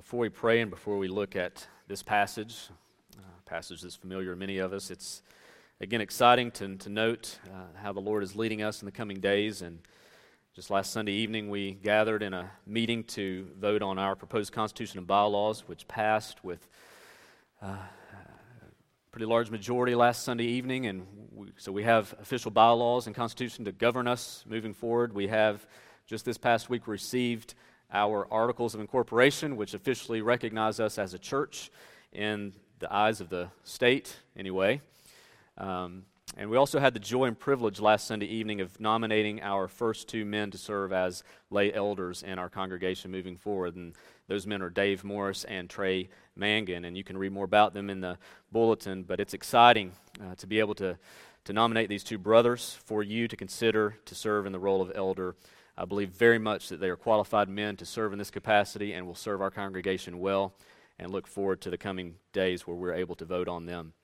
before we pray and before we look at this passage, uh, passage that's familiar to many of us, it's again exciting to, to note uh, how the Lord is leading us in the coming days. And just last Sunday evening, we gathered in a meeting to vote on our proposed constitution and bylaws, which passed with uh, a pretty large majority last Sunday evening. And we, so we have official bylaws and constitution to govern us moving forward. We have just this past week received our articles of incorporation, which officially recognize us as a church in the eyes of the state, anyway. Um, and we also had the joy and privilege last Sunday evening of nominating our first two men to serve as lay elders in our congregation moving forward. And those men are Dave Morris and Trey Mangan. And you can read more about them in the bulletin. But it's exciting uh, to be able to, to nominate these two brothers for you to consider to serve in the role of elder I believe very much that they are qualified men to serve in this capacity and will serve our congregation well, and look forward to the coming days where we're able to vote on them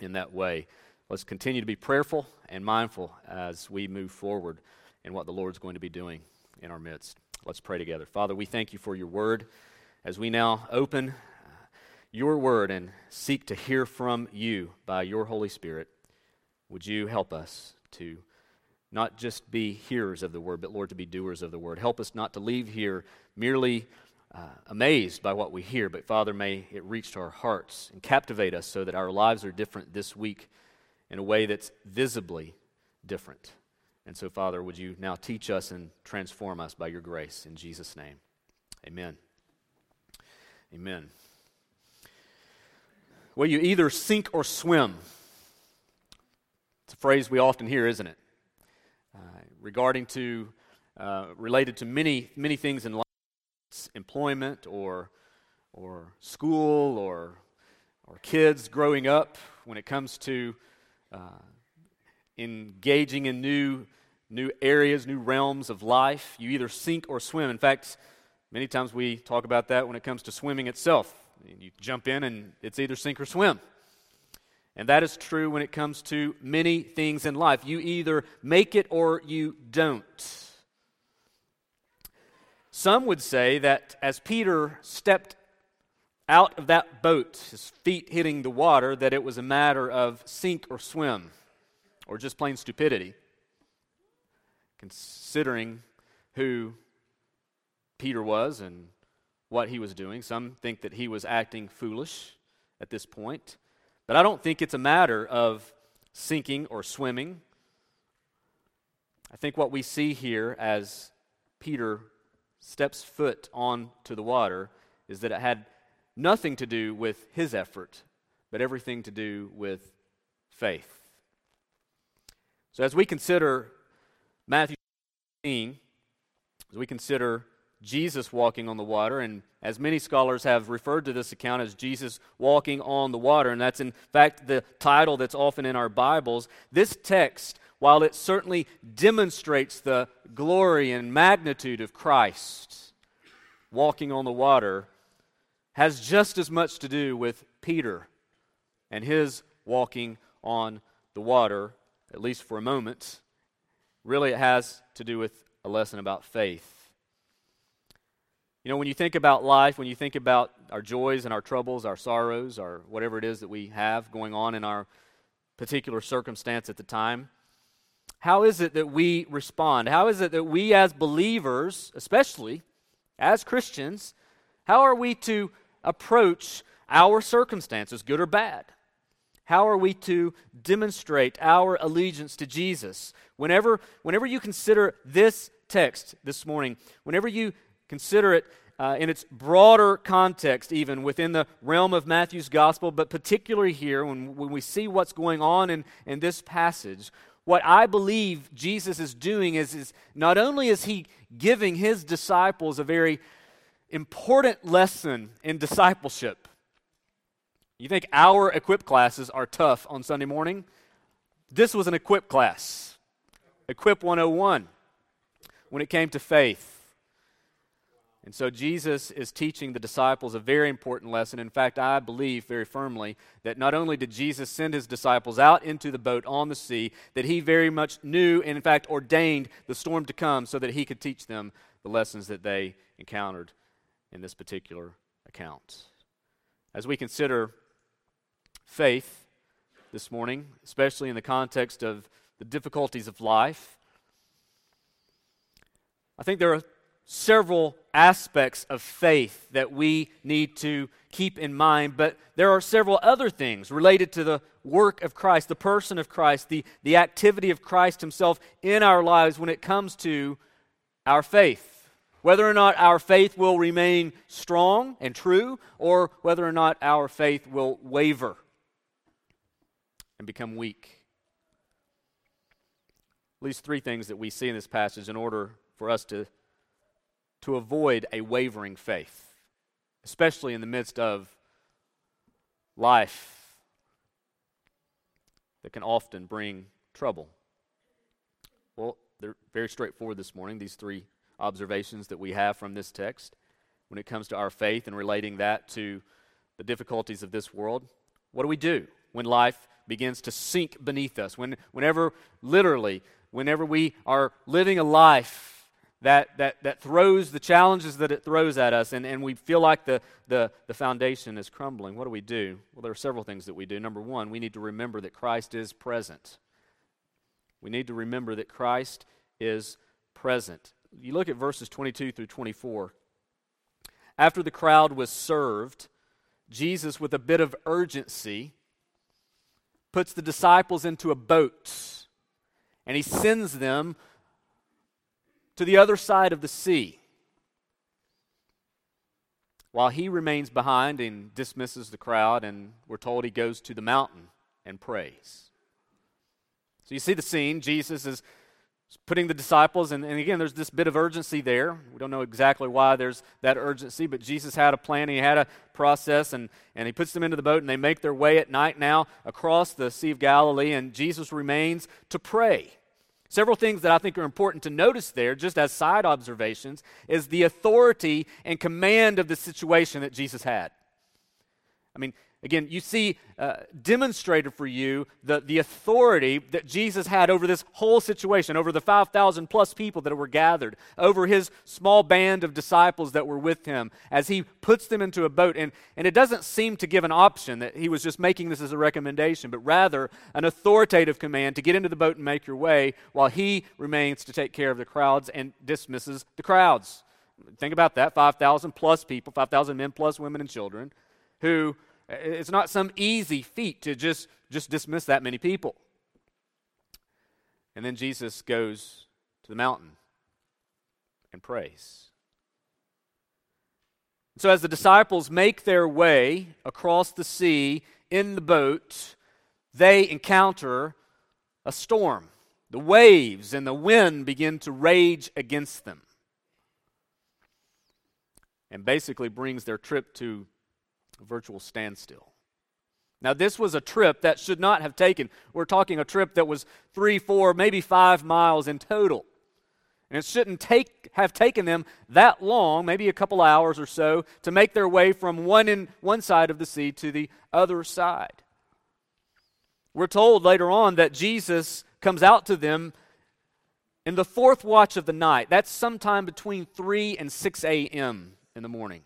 in that way. Let's continue to be prayerful and mindful as we move forward in what the Lord's going to be doing in our midst. Let's pray together. Father, we thank you for your word. As we now open uh, your word and seek to hear from you by your Holy Spirit, would you help us to not just be hearers of the word, but Lord, to be doers of the word. Help us not to leave here merely uh, amazed by what we hear, but Father, may it reach to our hearts and captivate us so that our lives are different this week in a way that's visibly different. And so, Father, would you now teach us and transform us by your grace in Jesus' name? Amen. Amen. Well, you either sink or swim. It's a phrase we often hear, isn't it? Regarding to, uh, related to many, many things in life, employment or, or school or, or kids growing up, when it comes to uh, engaging in new, new areas, new realms of life, you either sink or swim. In fact, many times we talk about that when it comes to swimming itself. You jump in and it's either sink or swim. And that is true when it comes to many things in life. You either make it or you don't. Some would say that as Peter stepped out of that boat, his feet hitting the water, that it was a matter of sink or swim, or just plain stupidity, considering who Peter was and what he was doing. Some think that he was acting foolish at this point. But I don't think it's a matter of sinking or swimming. I think what we see here as Peter steps foot onto the water is that it had nothing to do with his effort, but everything to do with faith. So as we consider Matthew 16, as we consider Jesus walking on the water. And as many scholars have referred to this account as Jesus walking on the water, and that's in fact the title that's often in our Bibles, this text, while it certainly demonstrates the glory and magnitude of Christ walking on the water, has just as much to do with Peter and his walking on the water, at least for a moment. Really, it has to do with a lesson about faith. You know, when you think about life, when you think about our joys and our troubles, our sorrows, or whatever it is that we have going on in our particular circumstance at the time, how is it that we respond? How is it that we, as believers, especially as Christians, how are we to approach our circumstances, good or bad? How are we to demonstrate our allegiance to Jesus? Whenever, whenever you consider this text this morning, whenever you Consider it uh, in its broader context, even within the realm of Matthew's gospel, but particularly here, when, when we see what's going on in, in this passage, what I believe Jesus is doing is, is not only is he giving his disciples a very important lesson in discipleship. You think our equip classes are tough on Sunday morning? This was an equip class, Equip 101, when it came to faith. And so Jesus is teaching the disciples a very important lesson. In fact, I believe very firmly that not only did Jesus send his disciples out into the boat on the sea, that he very much knew and, in fact, ordained the storm to come so that he could teach them the lessons that they encountered in this particular account. As we consider faith this morning, especially in the context of the difficulties of life, I think there are several aspects of faith that we need to keep in mind, but there are several other things related to the work of Christ, the person of Christ, the, the activity of Christ Himself in our lives when it comes to our faith. Whether or not our faith will remain strong and true, or whether or not our faith will waver and become weak. At least three things that we see in this passage in order for us to to avoid a wavering faith, especially in the midst of life that can often bring trouble. Well, they're very straightforward this morning, these three observations that we have from this text when it comes to our faith and relating that to the difficulties of this world. What do we do when life begins to sink beneath us? When, whenever, literally, whenever we are living a life that, that, that throws the challenges that it throws at us, and, and we feel like the, the, the foundation is crumbling, what do we do? Well, there are several things that we do. Number one, we need to remember that Christ is present. We need to remember that Christ is present. You look at verses 22 through 24. After the crowd was served, Jesus, with a bit of urgency, puts the disciples into a boat and he sends them to the other side of the sea. While he remains behind and dismisses the crowd, and we're told he goes to the mountain and prays. So you see the scene. Jesus is putting the disciples, and, and, again, there's this bit of urgency there. We don't know exactly why there's that urgency, but Jesus had a plan, he had a process, and, and he puts them into the boat, and they make their way at night now across the Sea of Galilee, and Jesus remains to pray. Several things that I think are important to notice there, just as side observations, is the authority and command of the situation that Jesus had. I mean, Again, you see uh, demonstrated for you the, the authority that Jesus had over this whole situation, over the 5,000 plus people that were gathered, over his small band of disciples that were with him as he puts them into a boat. And, and it doesn't seem to give an option that he was just making this as a recommendation, but rather an authoritative command to get into the boat and make your way while he remains to take care of the crowds and dismisses the crowds. Think about that 5,000 plus people, 5,000 men plus women and children who it's not some easy feat to just, just dismiss that many people. And then Jesus goes to the mountain and prays. So, as the disciples make their way across the sea in the boat, they encounter a storm. The waves and the wind begin to rage against them and basically brings their trip to virtual standstill. Now, this was a trip that should not have taken, we're talking a trip that was three, four, maybe five miles in total. And it shouldn't take, have taken them that long, maybe a couple hours or so, to make their way from one, in, one side of the sea to the other side. We're told later on that Jesus comes out to them in the fourth watch of the night. That's sometime between 3 and 6 a.m. in the morning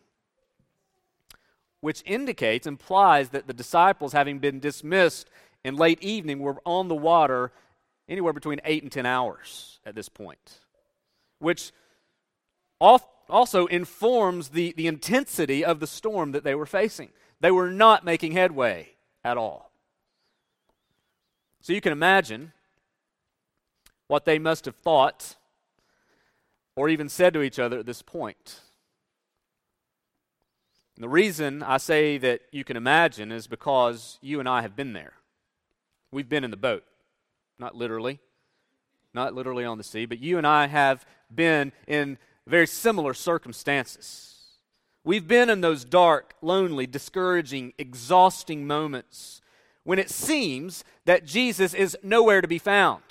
which indicates, implies that the disciples, having been dismissed in late evening, were on the water anywhere between 8 and 10 hours at this point, which also informs the, the intensity of the storm that they were facing. They were not making headway at all. So you can imagine what they must have thought or even said to each other at this point. And the reason I say that you can imagine is because you and I have been there. We've been in the boat, not literally, not literally on the sea, but you and I have been in very similar circumstances. We've been in those dark, lonely, discouraging, exhausting moments when it seems that Jesus is nowhere to be found.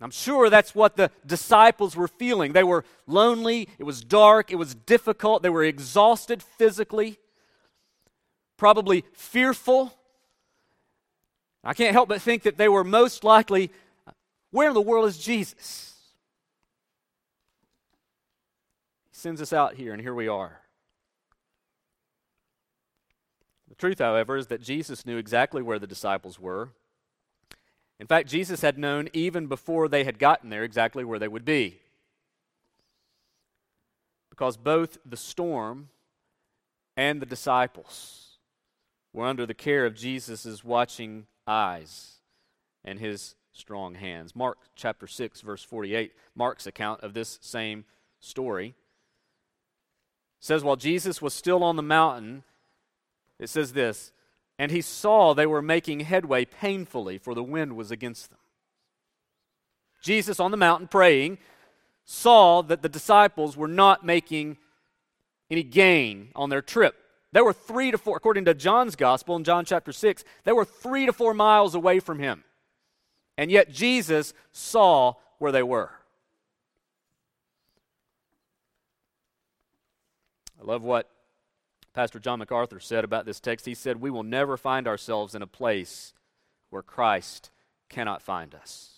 I'm sure that's what the disciples were feeling. They were lonely, it was dark, it was difficult, they were exhausted physically, probably fearful. I can't help but think that they were most likely where in the world is Jesus? sends us out here, and here we are. The truth, however, is that Jesus knew exactly where the disciples were. In fact, Jesus had known even before they had gotten there exactly where they would be. Because both the storm and the disciples were under the care of Jesus' watching eyes and his strong hands. Mark chapter 6, verse 48, Mark's account of this same story says, While Jesus was still on the mountain, it says this, and he saw they were making headway painfully, for the wind was against them. Jesus on the mountain praying saw that the disciples were not making any gain on their trip. They were three to four, according to John's gospel in John chapter 6, they were three to four miles away from him. And yet Jesus saw where they were. I love what Pastor John MacArthur said about this text. He said, We will never find ourselves in a place where Christ cannot find us.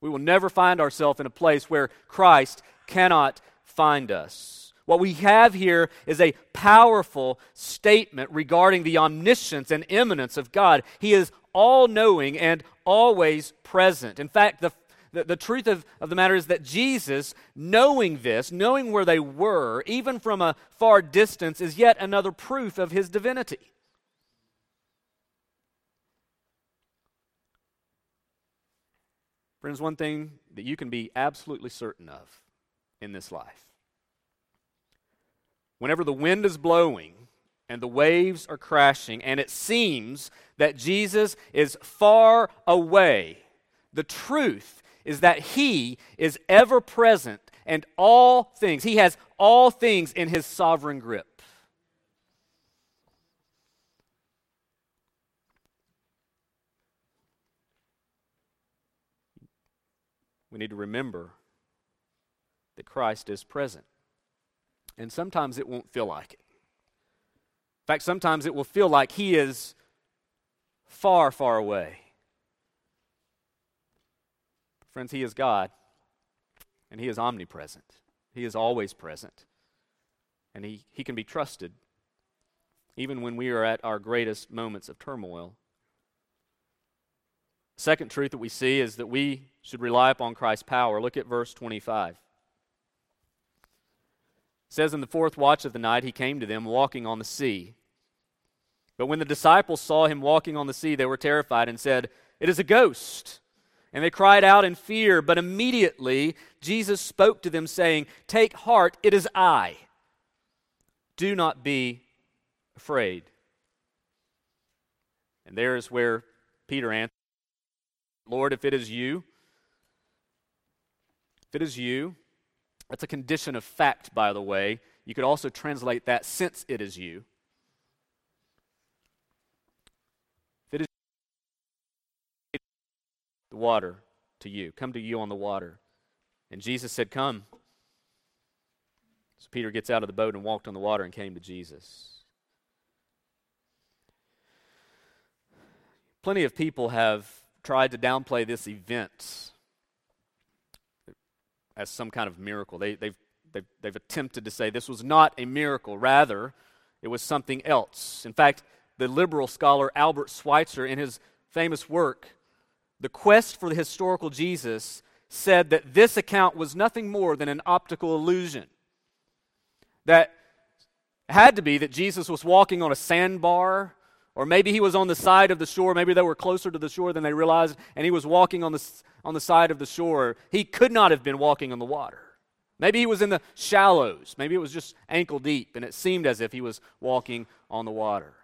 We will never find ourselves in a place where Christ cannot find us. What we have here is a powerful statement regarding the omniscience and immanence of God. He is all knowing and always present. In fact, the the, the truth of, of the matter is that Jesus, knowing this, knowing where they were, even from a far distance, is yet another proof of his divinity. Friends, one thing that you can be absolutely certain of in this life whenever the wind is blowing and the waves are crashing, and it seems that Jesus is far away, the truth is that He is ever present and all things, He has all things in His sovereign grip. We need to remember that Christ is present. And sometimes it won't feel like it. In fact, sometimes it will feel like He is far, far away. Friends, He is God, and He is omnipresent. He is always present, and He, he can be trusted even when we are at our greatest moments of turmoil. Second truth that we see is that we should rely upon Christ's power. Look at verse 25. It says, In the fourth watch of the night, he came to them walking on the sea. But when the disciples saw him walking on the sea, they were terrified and said, It is a ghost. And they cried out in fear, but immediately Jesus spoke to them, saying, Take heart, it is I. Do not be afraid. And there is where Peter answered, Lord, if it is you, if it is you, that's a condition of fact, by the way. You could also translate that since it is you. The water to you. Come to you on the water. And Jesus said, Come. So Peter gets out of the boat and walked on the water and came to Jesus. Plenty of people have tried to downplay this event as some kind of miracle. They, they've, they've, they've attempted to say this was not a miracle, rather, it was something else. In fact, the liberal scholar Albert Schweitzer, in his famous work, the quest for the historical Jesus said that this account was nothing more than an optical illusion. That had to be that Jesus was walking on a sandbar, or maybe he was on the side of the shore. Maybe they were closer to the shore than they realized, and he was walking on the, on the side of the shore. He could not have been walking on the water. Maybe he was in the shallows. Maybe it was just ankle deep, and it seemed as if he was walking on the water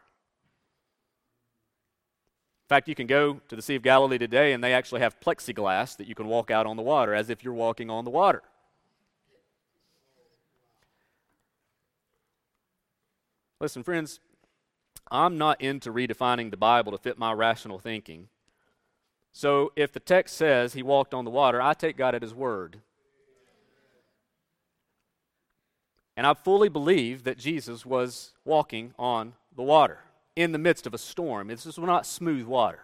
fact, you can go to the Sea of Galilee today and they actually have plexiglass that you can walk out on the water as if you're walking on the water. Listen, friends, I'm not into redefining the Bible to fit my rational thinking. So if the text says he walked on the water, I take God at his word. And I fully believe that Jesus was walking on the water in the midst of a storm. This is not smooth water.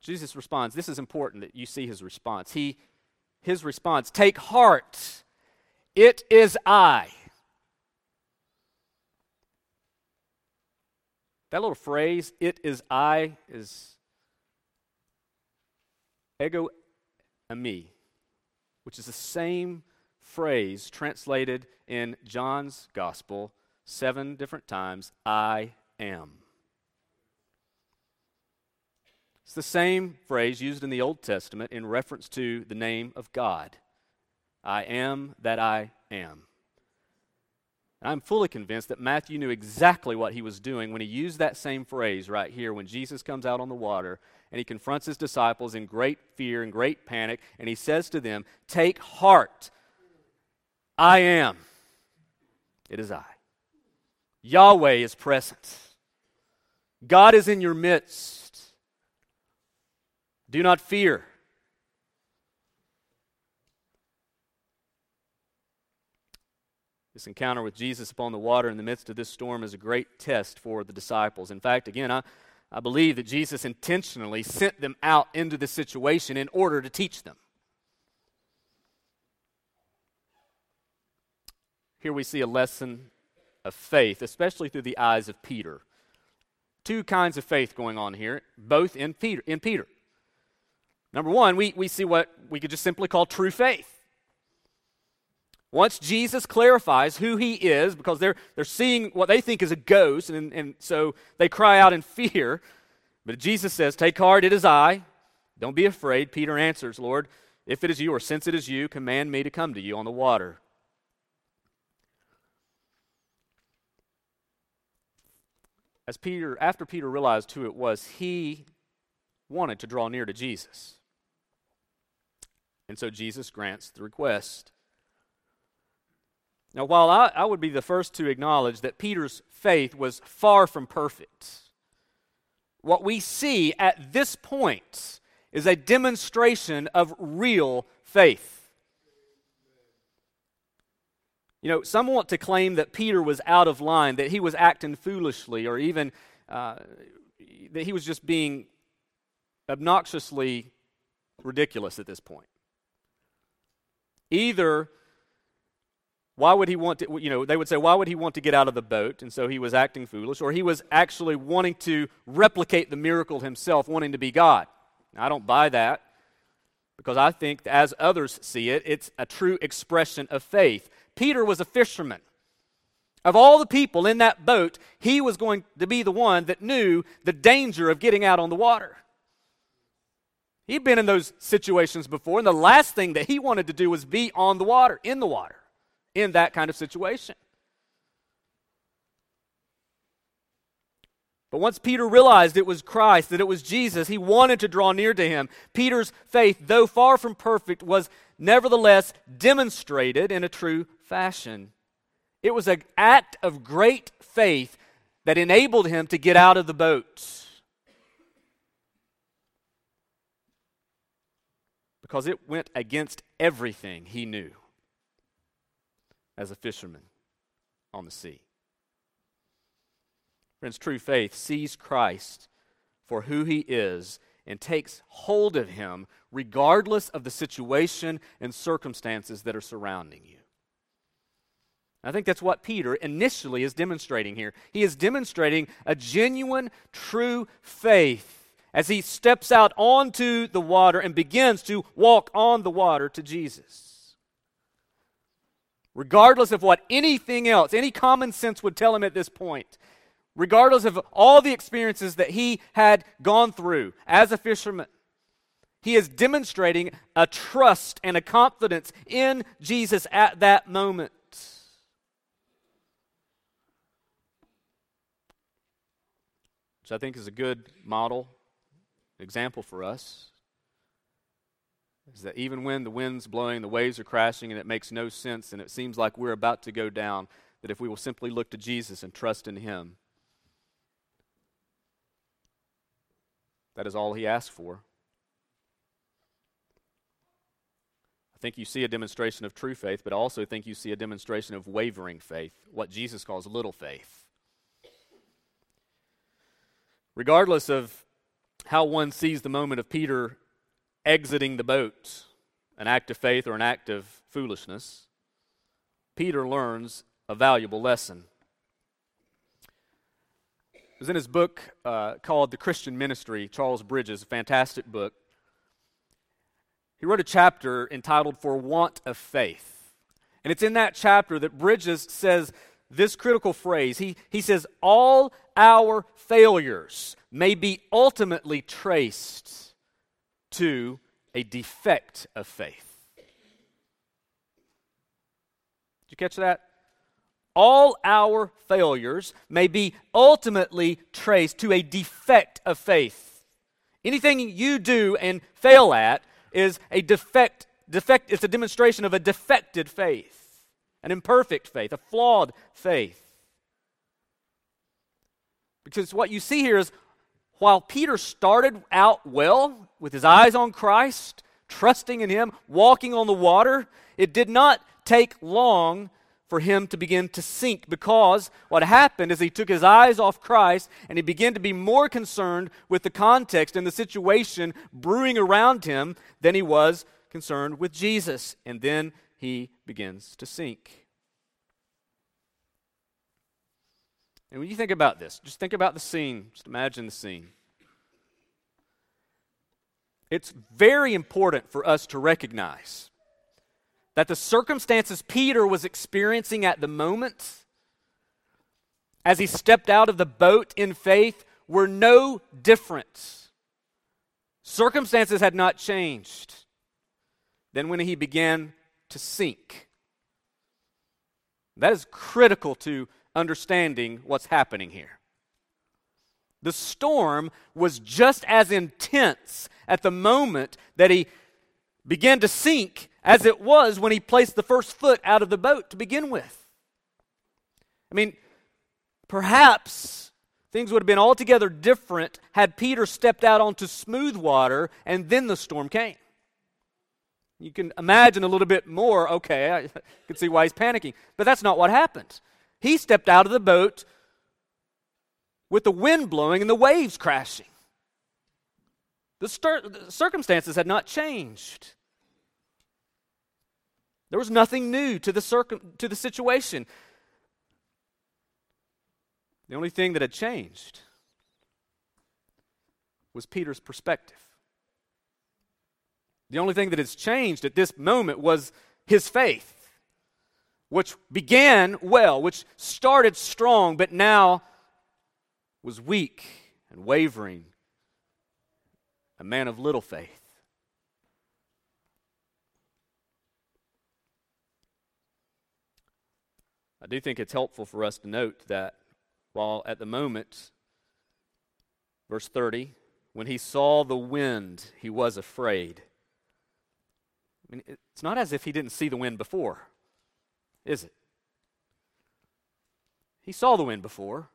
Jesus responds. This is important that you see his response. He, his response, take heart, it is I. That little phrase, it is I, is ego eimi, which is the same phrase translated in John's gospel seven different times I am. It's the same phrase used in the Old Testament in reference to the name of God I am that I am. I'm fully convinced that Matthew knew exactly what he was doing when he used that same phrase right here when Jesus comes out on the water and he confronts his disciples in great fear and great panic and he says to them, Take heart, I am. It is I. Yahweh is present. God is in your midst. Do not fear. This encounter with Jesus upon the water in the midst of this storm is a great test for the disciples. In fact, again, I, I believe that Jesus intentionally sent them out into the situation in order to teach them. Here we see a lesson of faith, especially through the eyes of Peter. Two kinds of faith going on here, both in Peter. In Peter. Number one, we, we see what we could just simply call true faith. Once Jesus clarifies who he is, because they're, they're seeing what they think is a ghost, and, and so they cry out in fear. But Jesus says, Take heart, it is I. Don't be afraid. Peter answers, Lord, if it is you, or since it is you, command me to come to you on the water. As Peter, after Peter realized who it was, he wanted to draw near to Jesus. And so Jesus grants the request. Now, while I, I, would be the first to acknowledge that Peter's faith was far from perfect, what we see at this point is a demonstration of real faith. You know, some want to claim that Peter was out of line, that he was acting foolishly, or even uh, that he was just being obnoxiously ridiculous at this point. Either why would he want to, you know, they would say, why would he want to get out of the boat? And so he was acting foolish, or he was actually wanting to replicate the miracle himself, wanting to be God. Now, I don't buy that because I think, as others see it, it's a true expression of faith. Peter was a fisherman. Of all the people in that boat, he was going to be the one that knew the danger of getting out on the water. He'd been in those situations before, and the last thing that he wanted to do was be on the water, in the water in that kind of situation. But once Peter realized it was Christ, that it was Jesus, he wanted to draw near to him. Peter's faith, though far from perfect, was nevertheless demonstrated in a true fashion. It was an act of great faith that enabled him to get out of the boat. Because it went against everything he knew as a fisherman on the sea. Friends, true faith sees Christ for who he is and takes hold of him regardless of the situation and circumstances that are surrounding you. I think that's what Peter initially is demonstrating here. He is demonstrating a genuine, true faith as he steps out onto the water and begins to walk on the water to Jesus regardless of what anything else, any common sense would tell him at this point, regardless of all the experiences that he had gone through as a fisherman, he is demonstrating a trust and a confidence in Jesus at that moment. Which I think is a good model, example for us is that even when the wind's blowing, the waves are crashing, and it makes no sense, and it seems like we're about to go down, that if we will simply look to Jesus and trust in Him, that is all He asks for. I think you see a demonstration of true faith, but I also think you see a demonstration of wavering faith, what Jesus calls little faith. Regardless of how one sees the moment of Peter exiting the boat, an act of faith or an act of foolishness, Peter learns a valuable lesson. It was in his book uh, called The Christian Ministry, Charles Bridges, a fantastic book. He wrote a chapter entitled For Want of Faith. And it's in that chapter that Bridges says this critical phrase. He, he says, All our failures may be ultimately traced to a defect of faith. Did you catch that? All our failures may be ultimately traced to a defect of faith. Anything you do and fail at is a defect, defect it's a demonstration of a defected faith an imperfect faith, a flawed faith. Because what you see here is while Peter started out well with his eyes on Christ, trusting in Him, walking on the water, it did not take long for him to begin to sink because what happened is he took his eyes off Christ and he began to be more concerned with the context and the situation brewing around him than he was concerned with Jesus. And then he begins to sink. And when you think about this, just think about the scene. Just imagine the scene. It's very important for us to recognize that the circumstances Peter was experiencing at the moment, as he stepped out of the boat in faith, were no different. Circumstances had not changed than when he began to sink. That is critical to understanding what's happening here. The storm was just as intense at the moment that he began to sink as it was when he placed the first foot out of the boat to begin with. I mean, perhaps things would have been altogether different had Peter stepped out onto smooth water and then the storm came. You can imagine a little bit more, okay, I can see why he's panicking. But that's not what happened. He stepped out of the boat with the wind blowing and the waves crashing. The, stir- the circumstances had not changed. There was nothing new to the, circum- to the situation. The only thing that had changed was Peter's perspective. The only thing that has changed at this moment was his faith, which began well, which started strong, but now was weak and wavering, a man of little faith. I do think it's helpful for us to note that while at the moment, verse 30, when he saw the wind, he was afraid. I mean, it's not as if he didn't see the wind before, is it? He saw the wind before.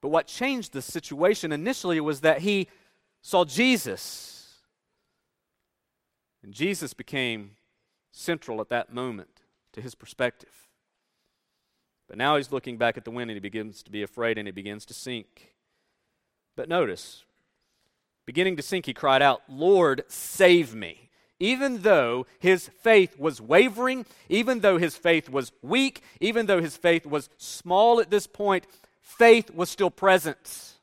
But what changed the situation initially was that he saw Jesus. And Jesus became central at that moment to his perspective. But now he's looking back at the wind and he begins to be afraid and he begins to sink. But notice, beginning to sink, he cried out, Lord, save me. Even though his faith was wavering, even though his faith was weak, even though his faith was small at this point, faith was still present.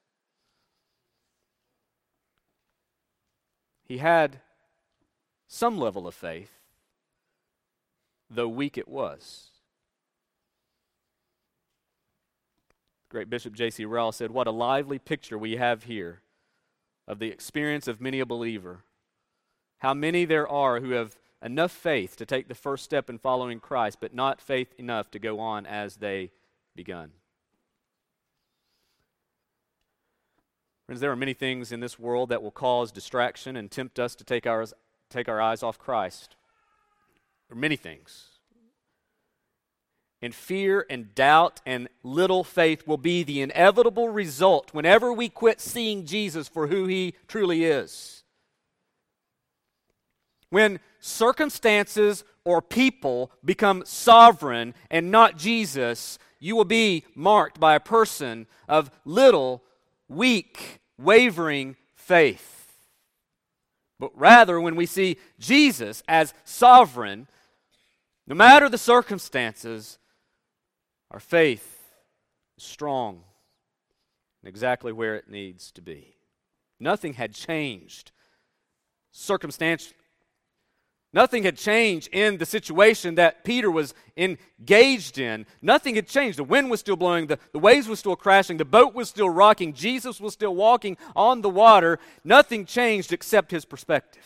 He had some level of faith, though weak it was. great Bishop J.C. Ryle said, What a lively picture we have here of the experience of many a believer. How many there are who have enough faith to take the first step in following Christ, but not faith enough to go on as they begun. Friends, there are many things in this world that will cause distraction and tempt us to take our, take our eyes off Christ. There are many things and fear and doubt and little faith will be the inevitable result whenever we quit seeing Jesus for who he truly is. When circumstances or people become sovereign and not Jesus, you will be marked by a person of little, weak, wavering faith. But rather, when we see Jesus as sovereign, no matter the circumstances, our faith is strong and exactly where it needs to be. Nothing had changed circumstantially. Nothing had changed in the situation that Peter was engaged in. Nothing had changed. The wind was still blowing, the, the waves were still crashing, the boat was still rocking, Jesus was still walking on the water. Nothing changed except his perspective.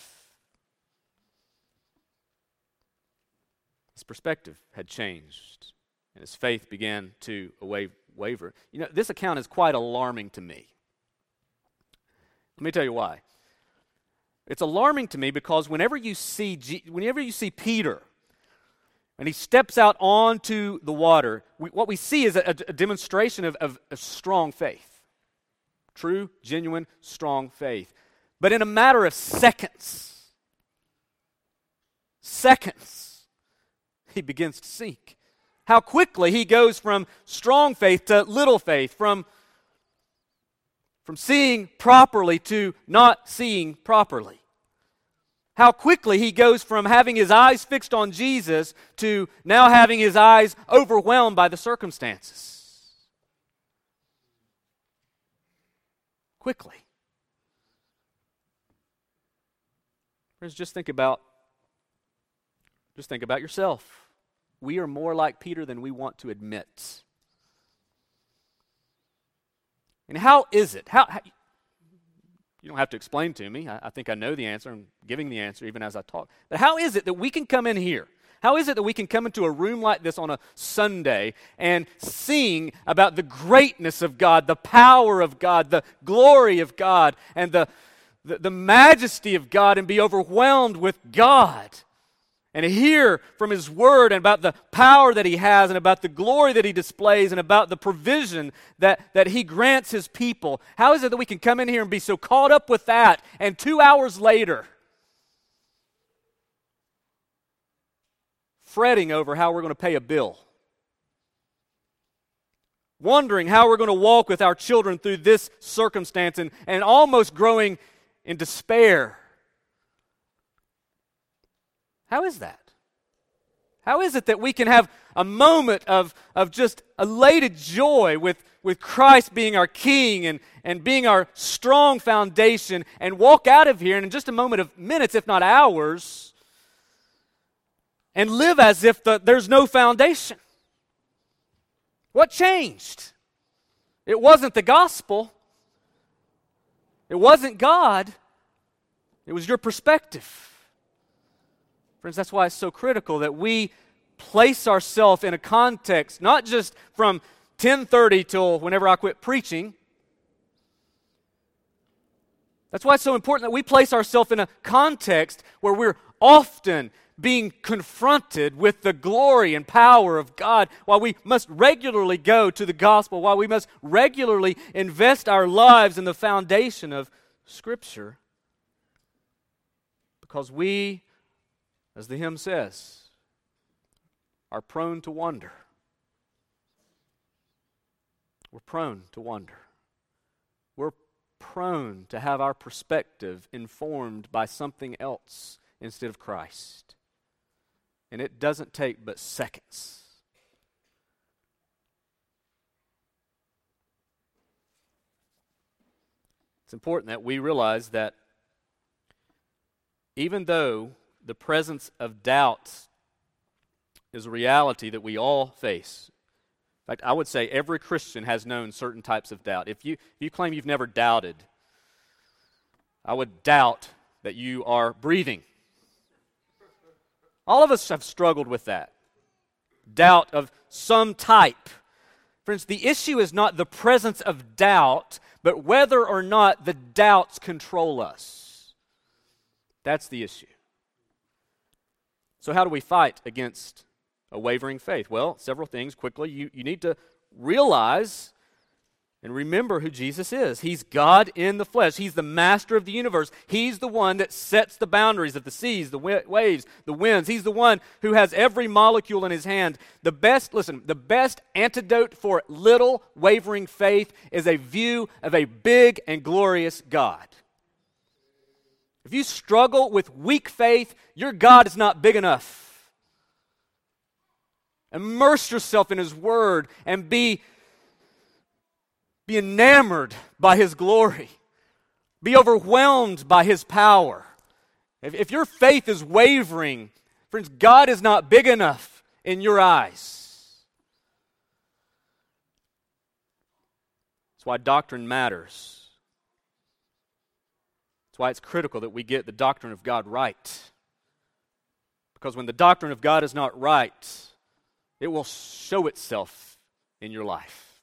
His perspective had changed, and his faith began to waver. You know, this account is quite alarming to me. Let me tell you why. It's alarming to me because whenever you see, G- whenever you see Peter, and he steps out onto the water, we, what we see is a, a demonstration of, of, of strong faith. True, genuine, strong faith. But in a matter of seconds, seconds, he begins to sink. How quickly he goes from strong faith to little faith, from from seeing properly to not seeing properly. How quickly he goes from having his eyes fixed on Jesus to now having his eyes overwhelmed by the circumstances. Quickly. Friends, just think about just think about yourself. We are more like Peter than we want to admit. And how is it? How, how you don't have to explain to me. I, I think I know the answer. I'm giving the answer even as I talk. But how is it that we can come in here? How is it that we can come into a room like this on a Sunday and sing about the greatness of God, the power of God, the glory of God, and the, the, the majesty of God, and be overwhelmed with God? And hear from His Word and about the power that He has and about the glory that He displays and about the provision that, that He grants His people. How is it that we can come in here and be so caught up with that and two hours later, fretting over how we're going to pay a bill? Wondering how we're going to walk with our children through this circumstance and, and almost growing in despair how is that? How is it that we can have a moment of, of just elated joy with, with Christ being our King and, and being our strong foundation and walk out of here and in just a moment of minutes, if not hours, and live as if the, there's no foundation? What changed? It wasn't the gospel, it wasn't God, it was your perspective. Friends, that's why it's so critical that we place ourselves in a context, not just from 10:30 till whenever I quit preaching. That's why it's so important that we place ourselves in a context where we're often being confronted with the glory and power of God, why we must regularly go to the gospel, why we must regularly invest our lives in the foundation of Scripture. Because we as the hymn says, are prone to wonder. We're prone to wonder. We're prone to have our perspective informed by something else instead of Christ. And it doesn't take but seconds. It's important that we realize that even though the presence of doubt is a reality that we all face. In fact, I would say every Christian has known certain types of doubt. If you, if you claim you've never doubted, I would doubt that you are breathing. All of us have struggled with that. Doubt of some type. Friends, the issue is not the presence of doubt, but whether or not the doubts control us. That's the issue. So, how do we fight against a wavering faith? Well, several things quickly. You, you need to realize and remember who Jesus is. He's God in the flesh. He's the master of the universe. He's the one that sets the boundaries of the seas, the waves, the winds. He's the one who has every molecule in his hand. The best, listen, the best antidote for little wavering faith is a view of a big and glorious God. If you struggle with weak faith, your God is not big enough. Immerse yourself in His Word and be, be enamored by His glory. Be overwhelmed by His power. If, if your faith is wavering, friends, God is not big enough in your eyes. That's why doctrine matters. That's why it's critical that we get the doctrine of God right. Because when the doctrine of God is not right, it will show itself in your life.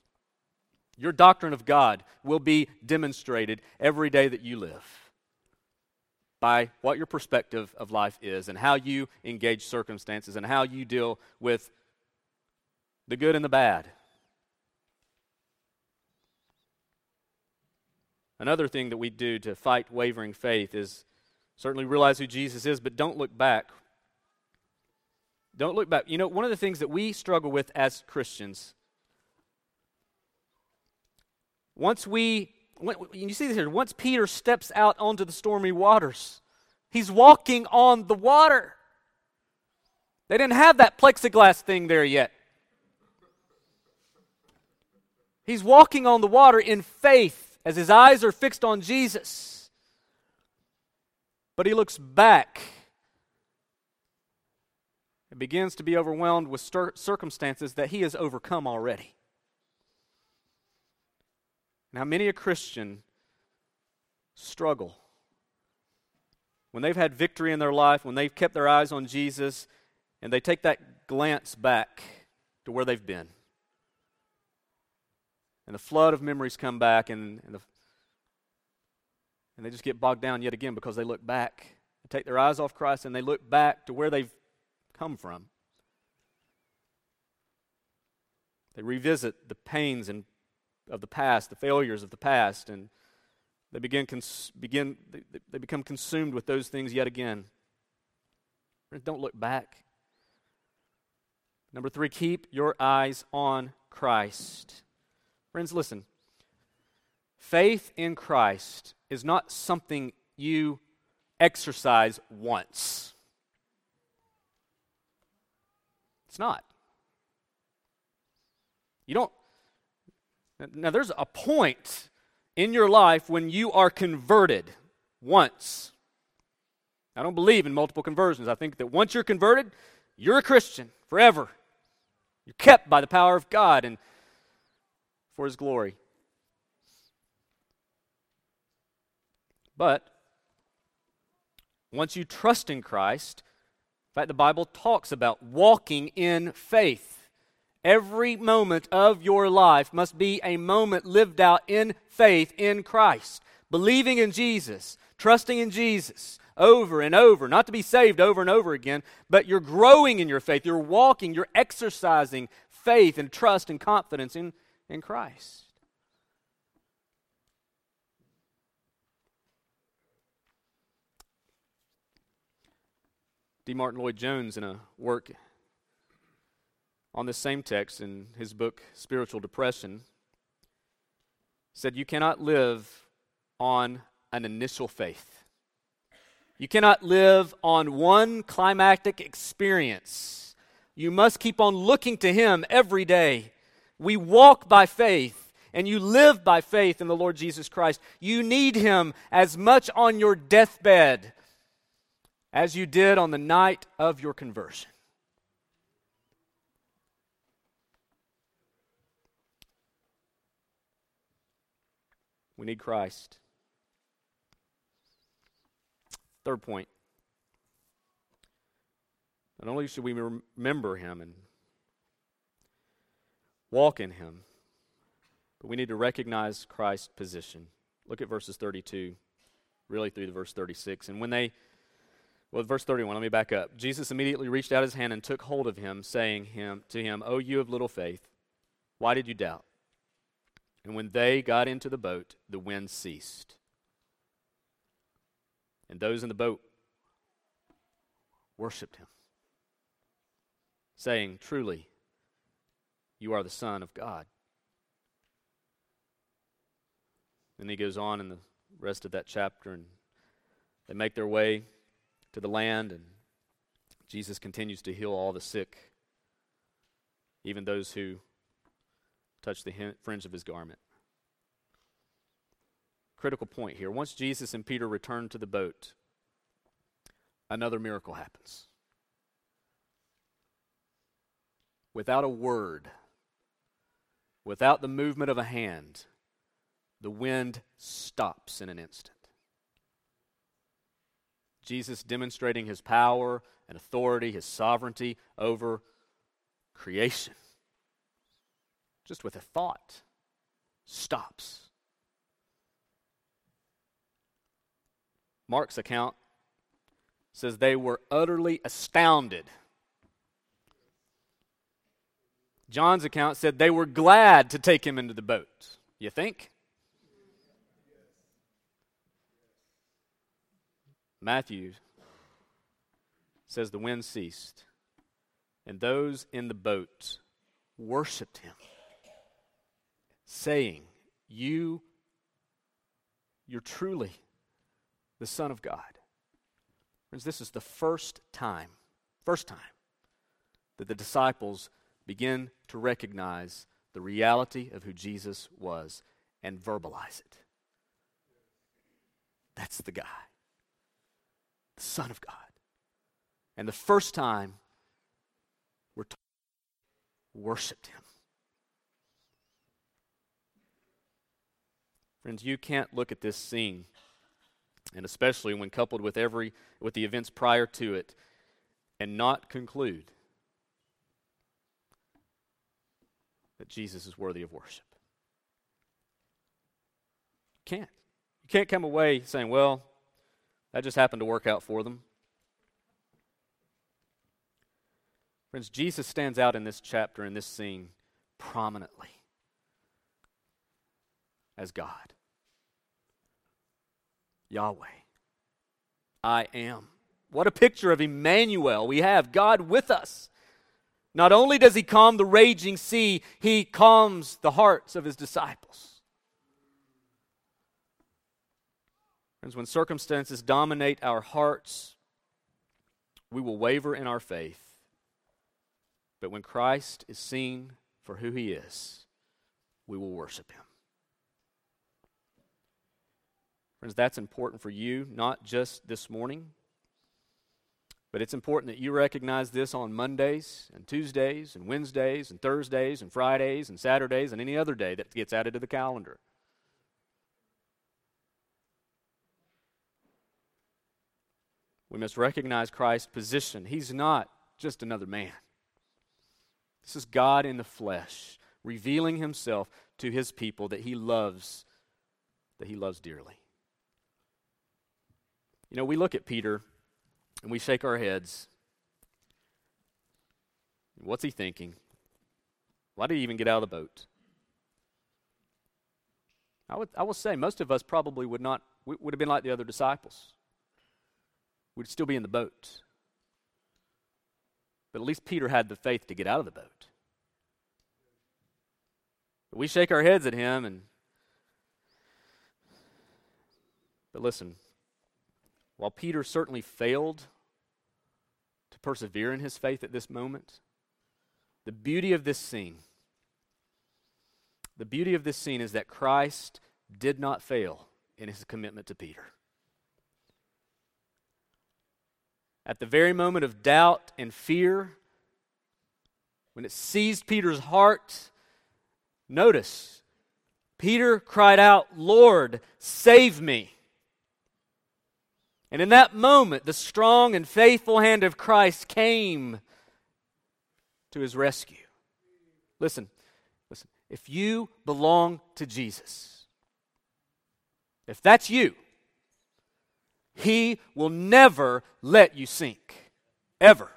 Your doctrine of God will be demonstrated every day that you live by what your perspective of life is and how you engage circumstances and how you deal with the good and the bad. Another thing that we do to fight wavering faith is certainly realize who Jesus is, but don't look back. Don't look back. You know, one of the things that we struggle with as Christians, once we when, you see this here, once Peter steps out onto the stormy waters, he's walking on the water. They didn't have that plexiglass thing there yet. He's walking on the water in faith as his eyes are fixed on Jesus. But he looks back and begins to be overwhelmed with circumstances that he has overcome already. Now, many a Christian struggle. When they've had victory in their life, when they've kept their eyes on Jesus, and they take that glance back to where they've been. And the flood of memories come back, and, and, the, and they just get bogged down yet again because they look back. They take their eyes off Christ and they look back to where they've come from. They revisit the pains and of the past, the failures of the past, and they begin, cons- begin they, they become consumed with those things yet again. Don't look back. Number three, keep your eyes on Christ. Friends, listen. Faith in Christ is not something you exercise once. It's not. You don't now, there's a point in your life when you are converted once. I don't believe in multiple conversions. I think that once you're converted, you're a Christian forever. You're kept by the power of God and for His glory. But once you trust in Christ, in fact, the Bible talks about walking in faith. Every moment of your life must be a moment lived out in faith in Christ, believing in Jesus, trusting in Jesus over and over, not to be saved over and over again, but you're growing in your faith. You're walking, you're exercising faith and trust and confidence in, in Christ. D. Martyn Lloyd Jones, in a work on this same text in his book, Spiritual Depression, said, You cannot live on an initial faith. You cannot live on one climactic experience. You must keep on looking to Him every day. We walk by faith, and you live by faith in the Lord Jesus Christ. You need Him as much on your deathbed as you did on the night of your conversion. We need Christ. Third point. Not only should we remember him and walk in him, but we need to recognize Christ's position. Look at verses 32, really through to verse 36. And when they, well, verse 31, let me back up. Jesus immediately reached out his hand and took hold of him, saying him to him, O you of little faith, why did you doubt? And when they got into the boat, the wind ceased. And those in the boat worshiped him, saying, Truly, you are the Son of God. Then he goes on in the rest of that chapter and They make their way to the land, and Jesus continues to heal all the sick, even those who touch the fringe of his garment. Critical point here. Once Jesus and Peter return to the boat, another miracle happens. Without a word, without the movement of a hand, the wind stops in an instant. Jesus demonstrating his power and authority, his sovereignty over creation. Just with a thought, stops. Mark's account says they were utterly astounded. John's account said they were glad to take him into the boat. You think? Matthew says the wind ceased, and those in the boat worshiped him, saying, You, you're truly the Son of God. Friends, this is the first time, first time, that the disciples begin to recognize the reality of who Jesus was and verbalize it. That's the guy the Son of God. And the first time we're told, worshiped him. Friends, you can't look at this scene, and especially when coupled with every with the events prior to it, and not conclude that Jesus is worthy of worship. You can't. You can't come away saying, well, that just happened to work out for them. Friends, Jesus stands out in this chapter, in this scene, prominently as God. Yahweh. I am. What a picture of Emmanuel we have, God with us. Not only does he calm the raging sea, he calms the hearts of his disciples. Friends, when circumstances dominate our hearts, we will waver in our faith. But when Christ is seen for who he is, we will worship him. Friends, that's important for you, not just this morning, but it's important that you recognize this on Mondays and Tuesdays and Wednesdays and Thursdays and Fridays and Saturdays and any other day that gets added to the calendar. We must recognize Christ's position. He's not just another man. This is God in the flesh, revealing himself to his people that he loves, that he loves dearly. You know, we look at Peter and we shake our heads. What's he thinking? Why did he even get out of the boat? I, would, I will say, most of us probably would not, would have been like the other disciples we'd still be in the boat. But at least Peter had the faith to get out of the boat. But we shake our heads at him and But listen, while Peter certainly failed persevere in his faith at this moment, the beauty of this scene the beauty of this scene is that Christ did not fail in his commitment to Peter. at the very moment of doubt and fear, when it seized Peter's heart, notice Peter cried out, Lord, save me. And in that moment, the strong and faithful hand of Christ came to his rescue. Listen, listen. If you belong to Jesus, if that's you, he will never let you sink. Ever.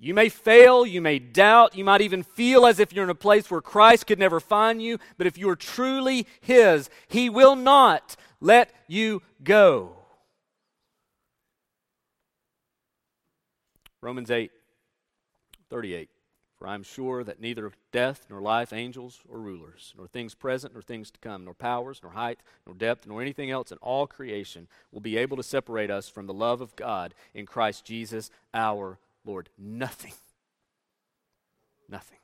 You may fail, you may doubt, you might even feel as if you're in a place where Christ could never find you, but if you are truly His, He will not let you go. Romans 8 38. For I am sure that neither death, nor life, angels, or rulers, nor things present, nor things to come, nor powers, nor height, nor depth, nor anything else in all creation will be able to separate us from the love of God in Christ Jesus our Lord. Nothing. Nothing.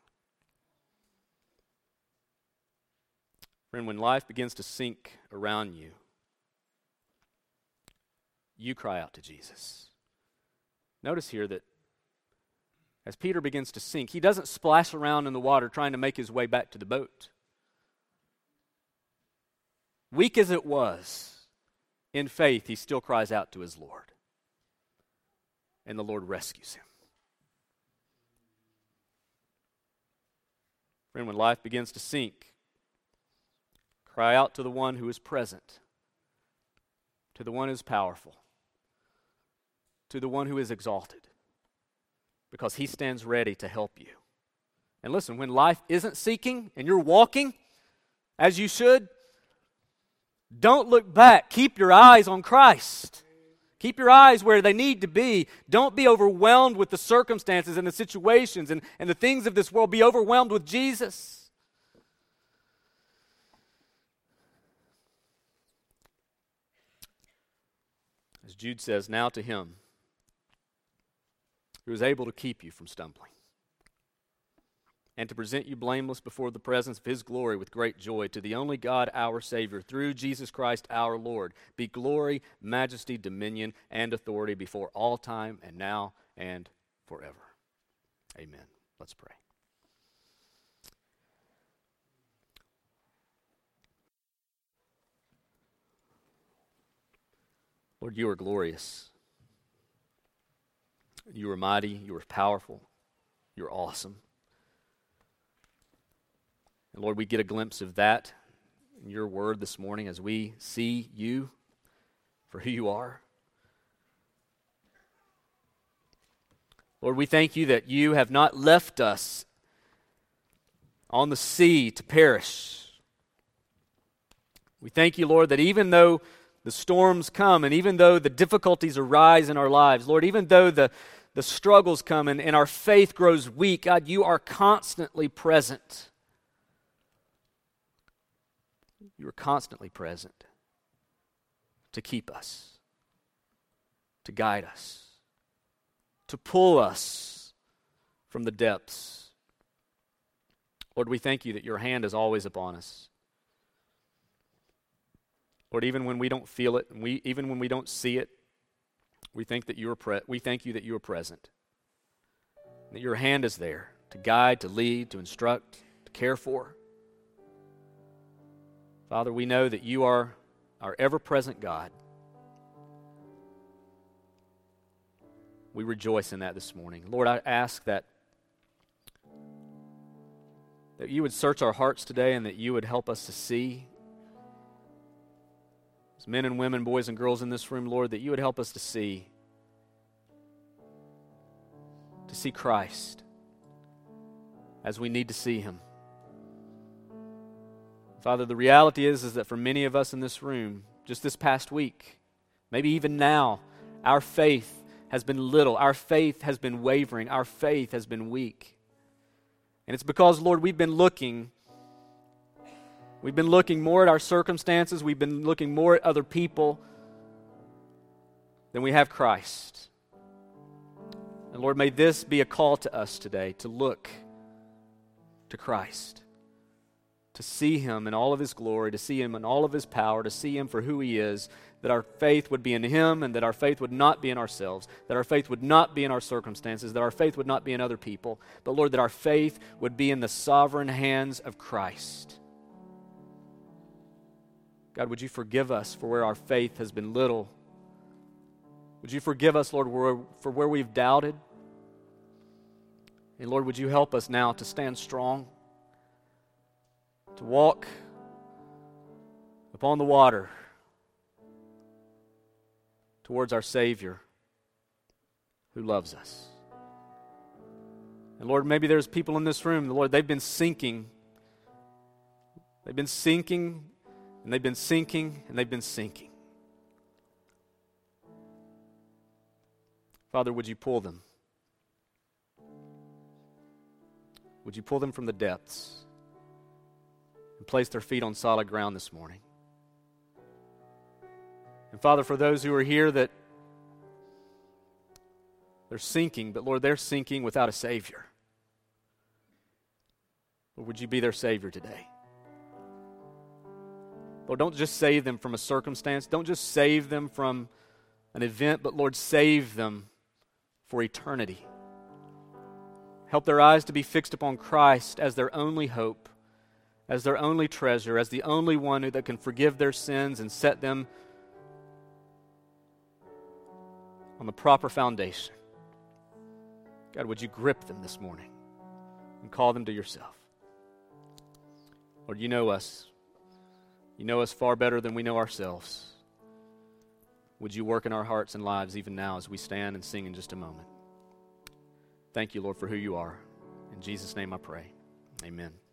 Friend, when life begins to sink around you, you cry out to Jesus. Notice here that as Peter begins to sink, he doesn't splash around in the water trying to make his way back to the boat. Weak as it was, in faith, he still cries out to his Lord. And the Lord rescues him. Friend, when life begins to sink, cry out to the one who is present, to the one who is powerful, to the one who is exalted because he stands ready to help you. And listen, when life isn't seeking and you're walking as you should, don't look back. Keep your eyes on Christ. Keep your eyes where they need to be. Don't be overwhelmed with the circumstances and the situations and, and the things of this world. Be overwhelmed with Jesus. As Jude says, now to him who is able to keep you from stumbling and to present you blameless before the presence of his glory with great joy to the only God our Savior through Jesus Christ our Lord be glory, majesty, dominion, and authority before all time and now and forever. Amen. Let's pray. Lord, you are glorious. You are mighty. You are powerful. You're awesome. And Lord, we get a glimpse of that in your word this morning as we see you for who you are. Lord, we thank you that you have not left us on the sea to perish. We thank you, Lord, that even though the storms come and even though the difficulties arise in our lives, Lord, even though the, the struggles come and, and our faith grows weak, God, you are constantly present. You are constantly present to keep us, to guide us, to pull us from the depths. Lord, we thank you that your hand is always upon us. Lord, even when we don't feel it, and we, even when we don't see it, we think that you are pre- we thank you that you are present. That your hand is there to guide, to lead, to instruct, to care for. Father, we know that you are our ever-present God. We rejoice in that this morning. Lord, I ask that that you would search our hearts today and that you would help us to see as men and women, boys and girls in this room, Lord, that you would help us to see, to see Christ as we need to see him. Father, the reality is, is that for many of us in this room, just this past week, maybe even now, our faith has been little. Our faith has been wavering. Our faith has been weak. And it's because, Lord, we've been looking We've been looking more at our circumstances, we've been looking more at other people than we have Christ. And Lord, may this be a call to us today to look to Christ, to see Him in all of His glory, to see Him in all of His power, to see Him for who He is, that our faith would be in Him and that our faith would not be in ourselves, that our faith would not be in our circumstances, that our faith would not be in other people, but Lord, that our faith would be in the sovereign hands of Christ. God, would you forgive us for where our faith has been little? Would you forgive us, Lord, for where we've doubted? And Lord, would you help us now to stand strong, to walk upon the water towards our Savior who loves us. And Lord, maybe there's people in this room, the Lord, they've been sinking. They've been sinking and they've been sinking and they've been sinking. Father, would you pull them? Would you pull them from the depths and place their feet on solid ground this morning? And Father, for those who are here that they're sinking, but Lord, they're sinking without a Savior. Lord, would you be their Savior today? Lord, don't just save them from a circumstance. Don't just save them from an event, but Lord, save them for eternity. Help their eyes to be fixed upon Christ as their only hope, as their only treasure, as the only one that can forgive their sins and set them on the proper foundation. God, would you grip them this morning and call them to yourself? Lord, you know us. You know us far better than we know ourselves. Would you work in our hearts and lives even now as we stand and sing in just a moment? Thank you, Lord, for who you are. In Jesus' name I pray. Amen.